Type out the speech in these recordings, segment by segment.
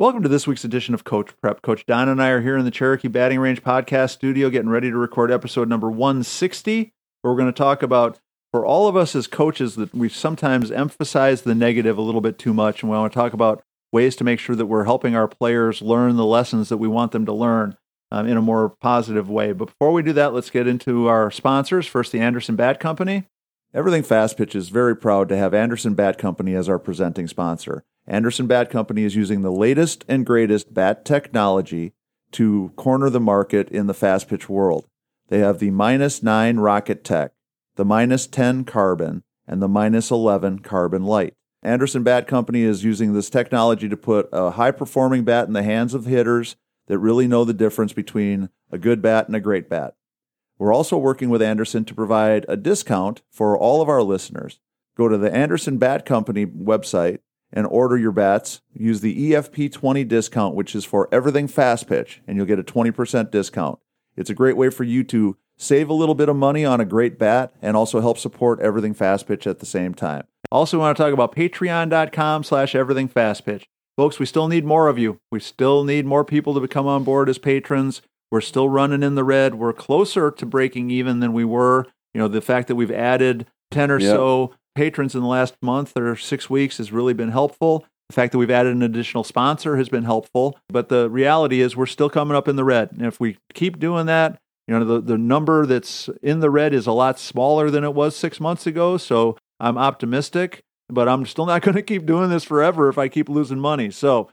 Welcome to this week's edition of Coach Prep. Coach Don and I are here in the Cherokee Batting Range podcast studio getting ready to record episode number 160, where we're going to talk about, for all of us as coaches, that we sometimes emphasize the negative a little bit too much. And we want to talk about ways to make sure that we're helping our players learn the lessons that we want them to learn um, in a more positive way. But before we do that, let's get into our sponsors. First, the Anderson Bat Company. Everything Fast Pitch is very proud to have Anderson Bat Company as our presenting sponsor. Anderson Bat Company is using the latest and greatest bat technology to corner the market in the fast pitch world. They have the minus 9 rocket tech, the minus 10 carbon, and the minus 11 carbon light. Anderson Bat Company is using this technology to put a high performing bat in the hands of hitters that really know the difference between a good bat and a great bat. We're also working with Anderson to provide a discount for all of our listeners. Go to the Anderson Bat Company website and order your bats. Use the EFP20 discount, which is for everything fast pitch, and you'll get a 20% discount. It's a great way for you to save a little bit of money on a great bat and also help support everything fast pitch at the same time. Also, want to talk about patreon.com slash everything fast pitch. Folks, we still need more of you. We still need more people to become on board as patrons. We're still running in the red. We're closer to breaking even than we were. You know, the fact that we've added 10 or yep. so patrons in the last month or six weeks has really been helpful. The fact that we've added an additional sponsor has been helpful. But the reality is we're still coming up in the red. And if we keep doing that, you know, the, the number that's in the red is a lot smaller than it was six months ago. So I'm optimistic, but I'm still not going to keep doing this forever if I keep losing money. So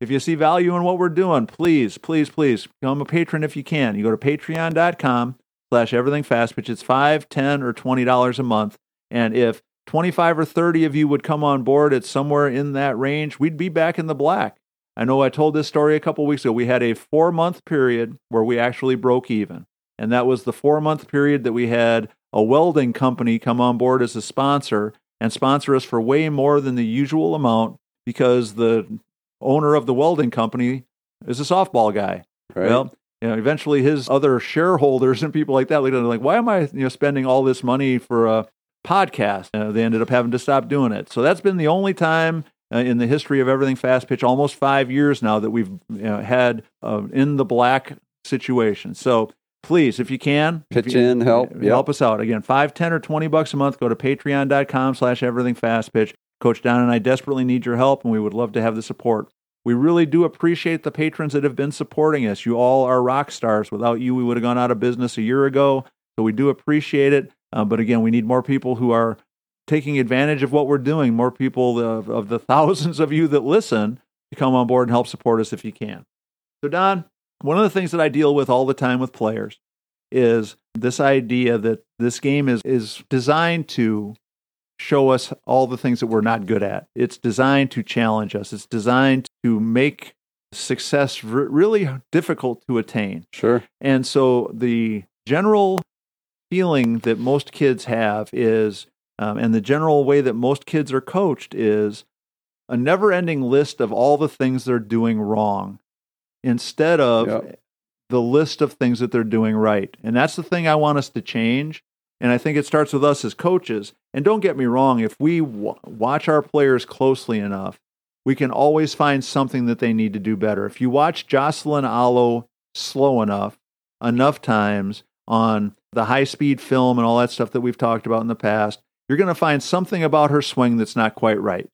if you see value in what we're doing, please, please, please become a patron if you can. You go to patreon.com slash everything fast pitch. It's five, ten, or twenty dollars a month. And if 25 or 30 of you would come on board at somewhere in that range, we'd be back in the black. I know I told this story a couple weeks ago. We had a four month period where we actually broke even. And that was the four month period that we had a welding company come on board as a sponsor and sponsor us for way more than the usual amount because the owner of the welding company is a softball guy. Right. Well, you know, eventually his other shareholders and people like that looked at it like, why am I you know spending all this money for a podcast. Uh, they ended up having to stop doing it. So that's been the only time uh, in the history of everything fast pitch, almost five years now, that we've you know, had uh, in the black situation. So please, if you can, pitch you, in, help, yep. help us out. Again, five, ten, or twenty bucks a month. Go to patreon.com slash everything fast pitch. Coach Don and I desperately need your help, and we would love to have the support. We really do appreciate the patrons that have been supporting us. You all are rock stars. Without you, we would have gone out of business a year ago. So we do appreciate it. Uh, but again, we need more people who are taking advantage of what we're doing, more people of, of the thousands of you that listen to come on board and help support us if you can. So, Don, one of the things that I deal with all the time with players is this idea that this game is, is designed to show us all the things that we're not good at. It's designed to challenge us, it's designed to make success r- really difficult to attain. Sure. And so, the general feeling that most kids have is, um, and the general way that most kids are coached is a never ending list of all the things they're doing wrong instead of yep. the list of things that they're doing right. And that's the thing I want us to change. And I think it starts with us as coaches. And don't get me wrong, if we w- watch our players closely enough, we can always find something that they need to do better. If you watch Jocelyn Alo slow enough, enough times on the high speed film and all that stuff that we've talked about in the past, you're going to find something about her swing that's not quite right.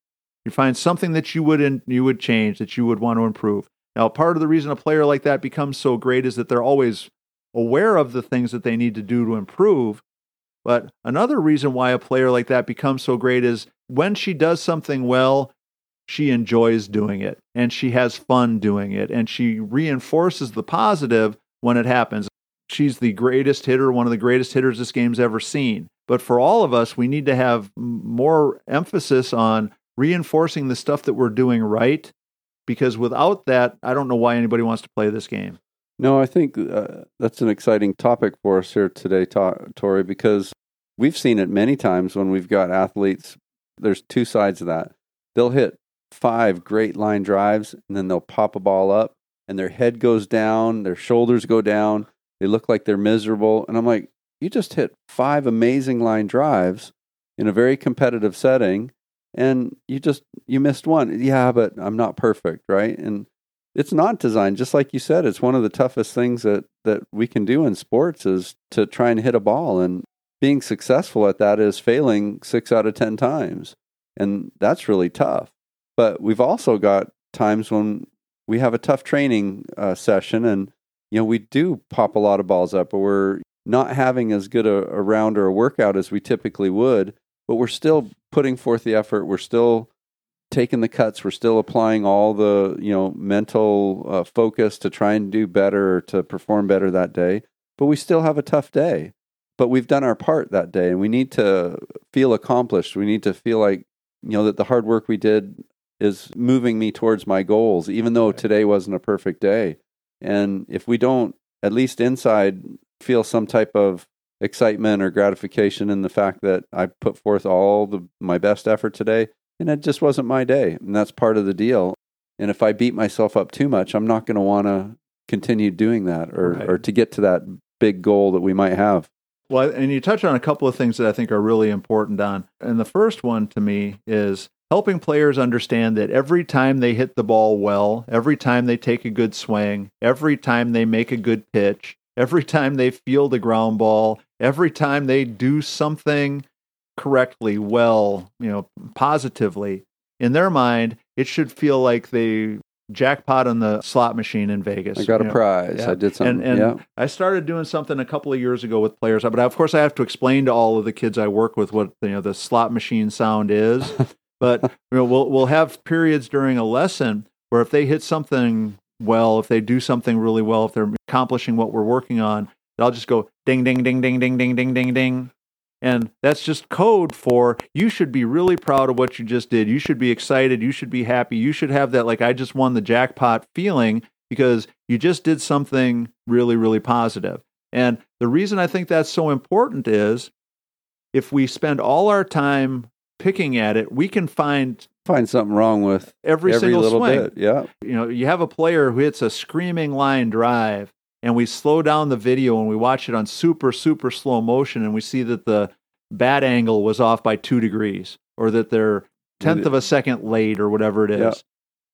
You find something that you would in, you would change that you would want to improve. Now, part of the reason a player like that becomes so great is that they're always aware of the things that they need to do to improve. But another reason why a player like that becomes so great is when she does something well, she enjoys doing it and she has fun doing it and she reinforces the positive when it happens she's the greatest hitter, one of the greatest hitters this game's ever seen. But for all of us, we need to have more emphasis on reinforcing the stuff that we're doing right. Because without that, I don't know why anybody wants to play this game. No, I think uh, that's an exciting topic for us here today, Tori, because we've seen it many times when we've got athletes. There's two sides of that. They'll hit five great line drives, and then they'll pop a ball up, and their head goes down, their shoulders go down, they look like they're miserable. And I'm like, you just hit five amazing line drives in a very competitive setting and you just you missed one. Yeah, but I'm not perfect, right? And it's not designed just like you said. It's one of the toughest things that that we can do in sports is to try and hit a ball, and being successful at that is failing six out of ten times, and that's really tough. But we've also got times when we have a tough training uh, session, and you know we do pop a lot of balls up, but we're not having as good a, a round or a workout as we typically would, but we're still putting forth the effort. We're still taking the cuts. We're still applying all the you know mental uh, focus to try and do better, to perform better that day. But we still have a tough day. But we've done our part that day, and we need to feel accomplished. We need to feel like you know that the hard work we did is moving me towards my goals, even though today wasn't a perfect day. And if we don't, at least inside, feel some type of excitement or gratification in the fact that I put forth all the my best effort today and it just wasn't my day and that's part of the deal and if I beat myself up too much I'm not going to want to continue doing that or Right. or to get to that big goal that we might have Well, and you touch on a couple of things that I think are really important, Don. And the first one to me is helping players understand that every time they hit the ball well, every time they take a good swing, every time they make a good pitch, every time they field a ground ball, every time they do something correctly, well, you know, positively, in their mind, it should feel like they jackpot on the slot machine in Vegas. I got a know. prize yeah. I did something And, and yeah I started doing something a couple of years ago with players, but of course I have to explain to all of the kids I work with what you know the slot machine sound is. but you know, we'll we'll have periods during a lesson where if they hit something well, if they do something really well, if they're accomplishing what we're working on, I'll just go ding ding ding ding ding ding ding ding ding. And that's just code for you should be really proud of what you just did. You should be excited. You should be happy. You should have that, like, I just won the jackpot feeling because you just did something really, really positive. And the reason I think that's so important is if we spend all our time picking at it, we can find find something wrong with every, every single swing bit yeah you know, you have a player who hits a screaming line drive, and we slow down the video and we watch it on super, super slow motion, and we see that the bat angle was off by two degrees, or that they're tenth of a second late, or whatever it is. Yeah.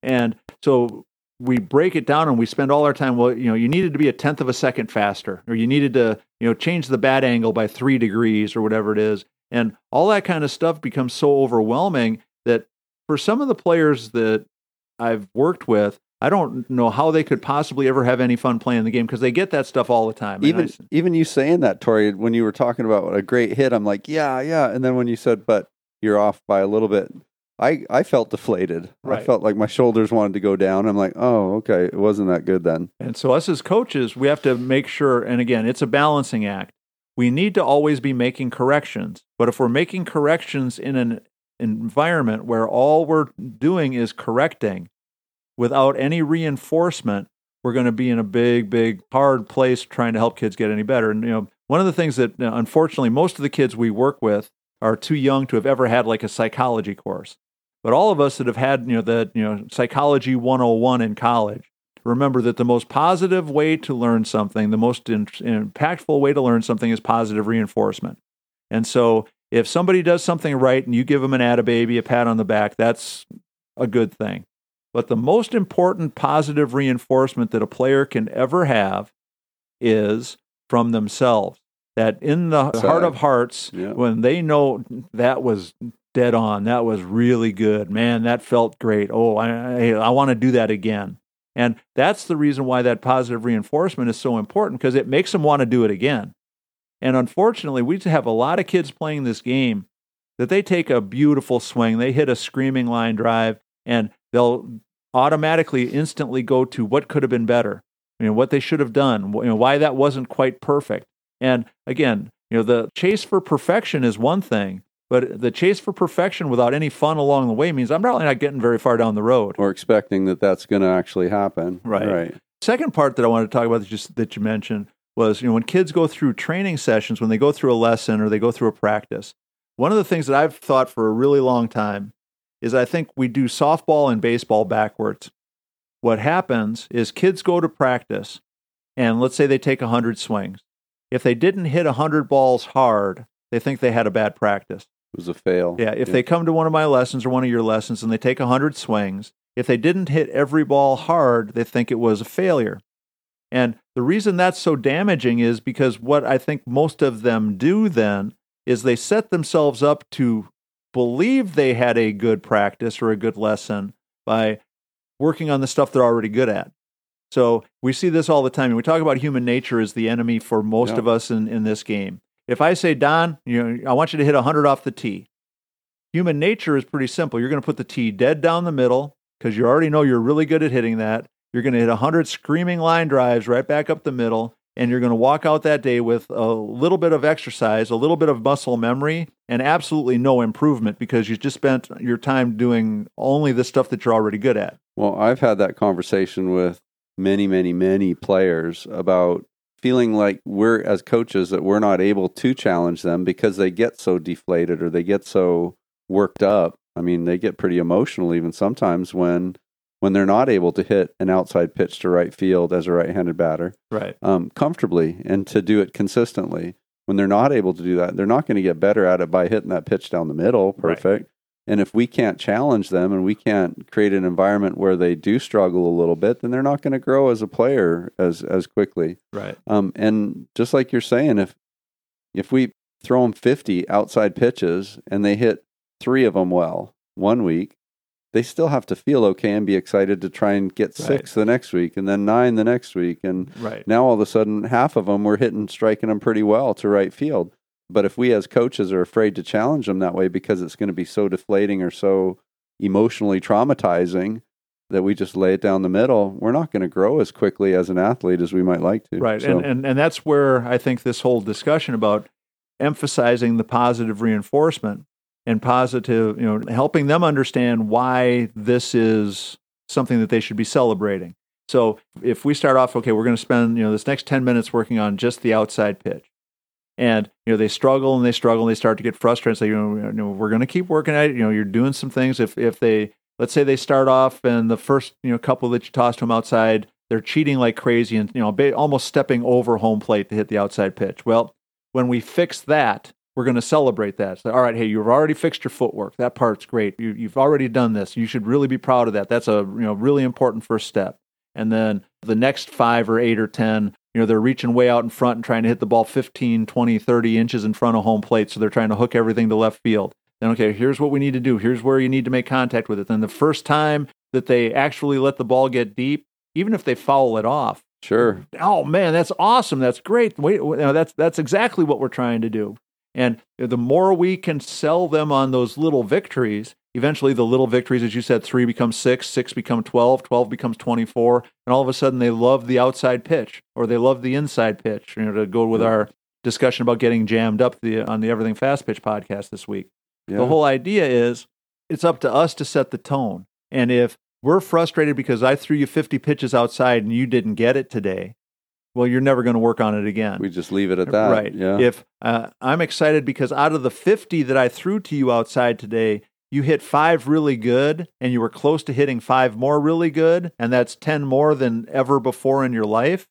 And so we break it down and we spend all our time. Well, you know, you needed to be a tenth of a second faster, or you needed to, you know, change the bat angle by three degrees, or whatever it is. And all that kind of stuff becomes so overwhelming that for some of the players that I've worked with, I don't know how they could possibly ever have any fun playing the game because they get that stuff all the time. Even I even you saying that Tori when you were talking about a great hit I'm like yeah yeah and then when you said but you're off by a little bit I I felt deflated I felt like my shoulders wanted to go down I'm like oh okay it wasn't that good then And so, us as coaches, we have to make sure, and again, it's a balancing act. We need to always be making corrections. But if we're making corrections in an environment where all we're doing is correcting without any reinforcement, we're going to be in a big, big, hard place trying to help kids get any better. And, you know, one of the things that unfortunately most of the kids we work with are too young to have ever had like a psychology course. But all of us that have had, you know, the, you know, psychology 101 in college, remember that the most positive way to learn something, the most in, impactful way to learn something is positive reinforcement. And so if somebody does something right and you give them an attababy, a baby, a pat on the back, that's a good thing. But the most important positive reinforcement that a player can ever have is from themselves. That in the heart of hearts, Yeah. when they know that was dead on, that was really good, man, that felt great. Oh, I, I, I want to do that again. And that's the reason why that positive reinforcement is so important because it makes them want to do it again. And unfortunately, we have a lot of kids playing this game that they take a beautiful swing, they hit a screaming line drive, and they'll automatically, instantly go to what could have been better, you know, what they should have done, you know, why that wasn't quite perfect. And again, you know, the chase for perfection is one thing, but the chase for perfection without any fun along the way means I'm probably not getting very far down the road. or expecting that that's going to actually happen Right. right Second part that I wanted to talk about that, just, that you mentioned was, you know, when kids go through training sessions, when they go through a lesson or they go through a practice, one of the things that I've thought for a really long time is I think we do softball and baseball backwards. What happens is kids go to practice and let's say they take 100 swings. If they didn't hit 100 balls hard, they think they had a bad practice. Was a fail. Yeah, if they come to one of my lessons or one of your lessons and they take 100 swings, if they didn't hit every ball hard, they think it was a failure. And the reason that's so damaging is because what I think most of them do then is they set themselves up to believe they had a good practice or a good lesson by working on the stuff they're already good at. So we see this all the time. And we talk about human nature as the enemy for most Yeah. of us in, in this game. If I say, Don, you know, I want you to hit 100 off the tee, human nature is pretty simple. You're going to put the tee dead down the middle because you already know you're really good at hitting that. You're going to hit 100 screaming line drives right back up the middle. And you're going to walk out that day with a little bit of exercise, a little bit of muscle memory, and absolutely no improvement because you just spent your time doing only the stuff that you're already good at. Well, I've had that conversation with many, many, many players about feeling like we're, as coaches, that we're not able to challenge them because they get so deflated or they get so worked up. I mean, they get pretty emotional even sometimes when when they're not able to hit an outside pitch to right field as a right-handed batter Right. um, comfortably and to do it consistently. When they're not able to do that, they're not going to get better at it by hitting that pitch down the middle Right. And if we can't challenge them and we can't create an environment where they do struggle a little bit, then they're not going to grow as a player as as quickly. Right. Um, and just like you're saying, if if we throw them 50 outside pitches and they hit three of them well one week, they still have to feel okay and be excited to try and get Right. six the next week and then nine the next week and Right. now all of a sudden half of them we're hitting striking them pretty well to right field but if we as coaches are afraid to challenge them that way because it's going to be so deflating or so emotionally traumatizing that we just lay it down the middle we're not going to grow as quickly as an athlete as we might like to Right. So- And, and and that's where I think this whole discussion about emphasizing the positive reinforcement and positive, you know, helping them understand why this is something that they should be celebrating. So if we start off, okay, we're going to spend, you know, this next 10 minutes working on just the outside pitch. And, you know, they struggle and they struggle and they start to get frustrated. So, you know, we're going to keep working at it. You know, you're doing some things. If, if they, let's say they start off and the first, you know, couple that you toss to them outside, they're cheating like crazy and, you know, almost stepping over home plate to hit the outside pitch. Well, when we fix that, we're going to celebrate that. So, all right, hey, you've already fixed your footwork. That part's great. You, you've already done this. You should really be proud of that. That's a you know really important first step. And then the next five or eight or 10, you know, they're reaching way out in front and trying to hit the ball 15, 20, 30 inches in front of home plate. So they're trying to hook everything to left field. Then, okay, here's what we need to do. Here's where you need to make contact with it. Then the first time that they actually let the ball get deep, even if they foul it off, sure oh man, that's awesome. That's great. Wait, wait, no, that's that's exactly what we're trying to do. And the more we can sell them on those little victories, eventually the little victories, as you said, three become six, six become 12, 12 becomes 24. And all of a sudden they love the outside pitch or they love the inside pitch, you know, to go with our discussion about getting jammed up the, on the Everything Fast Pitch podcast this week. yeah. The whole idea is it's up to us to set the tone. And if we're frustrated because I threw you 50 pitches outside and you didn't get it today, well, you're never going to work on it again. we just leave it at that Right. yeah If uh, I'm excited because out of the 50 that I threw to you outside today, you hit five really good and you were close to hitting five more really good, and that's 10 more than ever before in your life.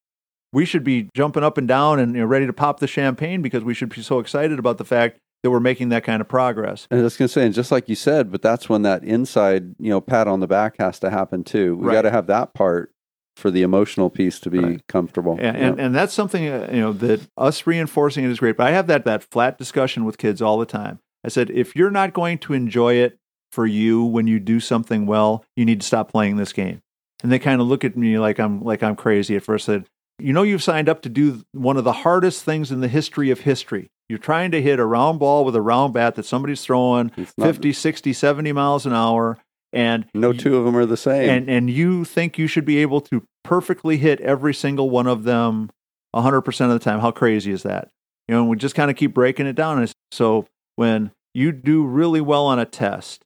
We should be jumping up and down and you know, ready to pop the champagne because we should be so excited about the fact that we're making that kind of progress. And I was going to say, and just like you said, but that's when that inside, you know, pat on the back has to happen too. We Right. got to have that part for the emotional piece to be Right. comfortable. and, and, and that's something uh, you know that us reinforcing it is great but i have that that flat discussion with kids all the time. I said if you're not going to enjoy it for you when you do something well you need to stop playing this game. And they kind of look at me like i'm like i'm crazy at first. I said you know you've signed up to do one of the hardest things in the history of history. You're trying to hit a round ball with a round bat that somebody's throwing It's not- 50 60 70 miles an hour and no you- two of them are the same. and and you think you should be able to perfectly hit every single one of them 100% of the time. How crazy is that? You know and we just kind of keep breaking it down. And so when you do really well on a test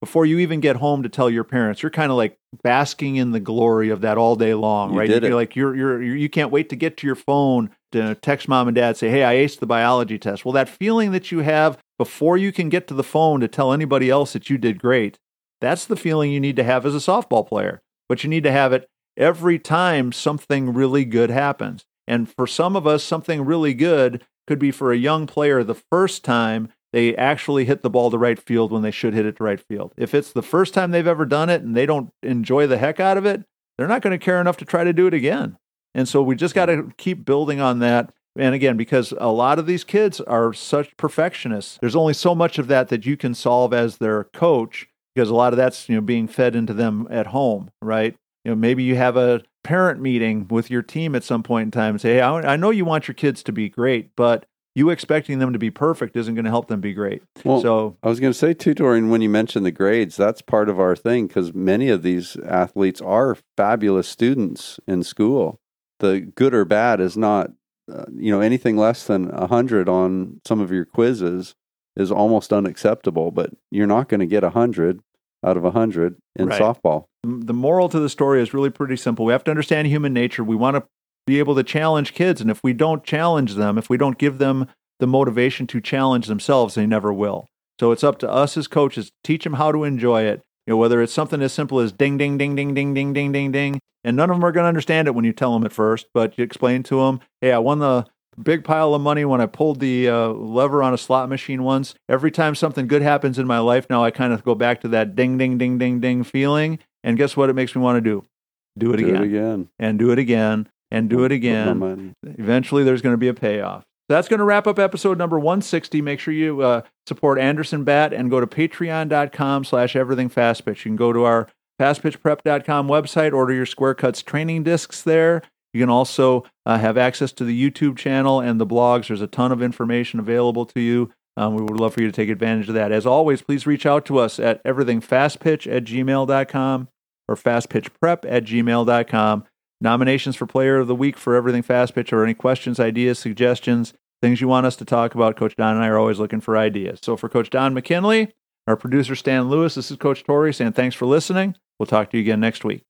before you even get home to tell your parents you're kind of like basking in the glory of that all day long You right? you're it. like you're, you're you're you can't wait to get to your phone to text mom and dad say hey i aced the biology test well that feeling that you have before you can get to the phone to tell anybody else that you did great that's the feeling you need to have as a softball player. But you need to have it every time something really good happens. And for some of us, something really good could be for a young player the first time they actually hit the ball to right field when they should hit it to right field. If it's the first time they've ever done it and they don't enjoy the heck out of it, they're not going to care enough to try to do it again. And so we just got to keep building on that. And again, because a lot of these kids are such perfectionists, there's only so much of that that you can solve as their coach because a lot of that's you know being fed into them at home, right? You know, maybe you have a parent meeting with your team at some point in time and say, "Hey, I, I know you want your kids to be great, but you expecting them to be perfect isn't going to help them be great." Well, so I was going to say too, Dorian, when you mentioned the grades, that's part of our thing because many of these athletes are fabulous students in school. The good or bad is not, uh, you know, anything less than a hundred on some of your quizzes is almost unacceptable. But you're not going to get a hundred out of a hundred in Right. softball. the moral to the story is really pretty simple. We have to understand human nature. We want to be able to challenge kids, and if we don't challenge them, if we don't give them the motivation to challenge themselves, they never will. So it's up to us as coaches to teach them how to enjoy it. You know, whether it's something as simple as ding, ding, ding, ding, ding, ding, ding, ding, ding, and none of them are going to understand it when you tell them at first. But you explain to them, "Hey, I won the big pile of money when I pulled the uh, lever on a slot machine once. Every time something good happens in my life, now I kind of go back to that ding, ding, ding, ding, ding feeling. And guess what? It makes me want to do do it Do again it again. and do it again and do it again. Eventually, there's going to be a payoff. So that's going to wrap up episode number 160. Make sure you uh, support Anderson Bat and go to patreon.com slash everything fast pitch. You can go to our fastpitchprep.com website, order your Square Cuts training discs there. You can also uh, have access to the YouTube channel and the blogs. There's a ton of information available to you. Um, we would love for you to take advantage of that. As always, please reach out to us at everythingfastpitch at gmail.com or fastpitchprep at gmail.com. Nominations for Player of the Week for Everything Fast Pitch or any questions, ideas, suggestions, things you want us to talk about. Coach Don and I are always looking for ideas. So for Coach Don McKinley, our producer Stan Lewis, this is Coach Torrey saying thanks for listening. We'll talk to you again next week.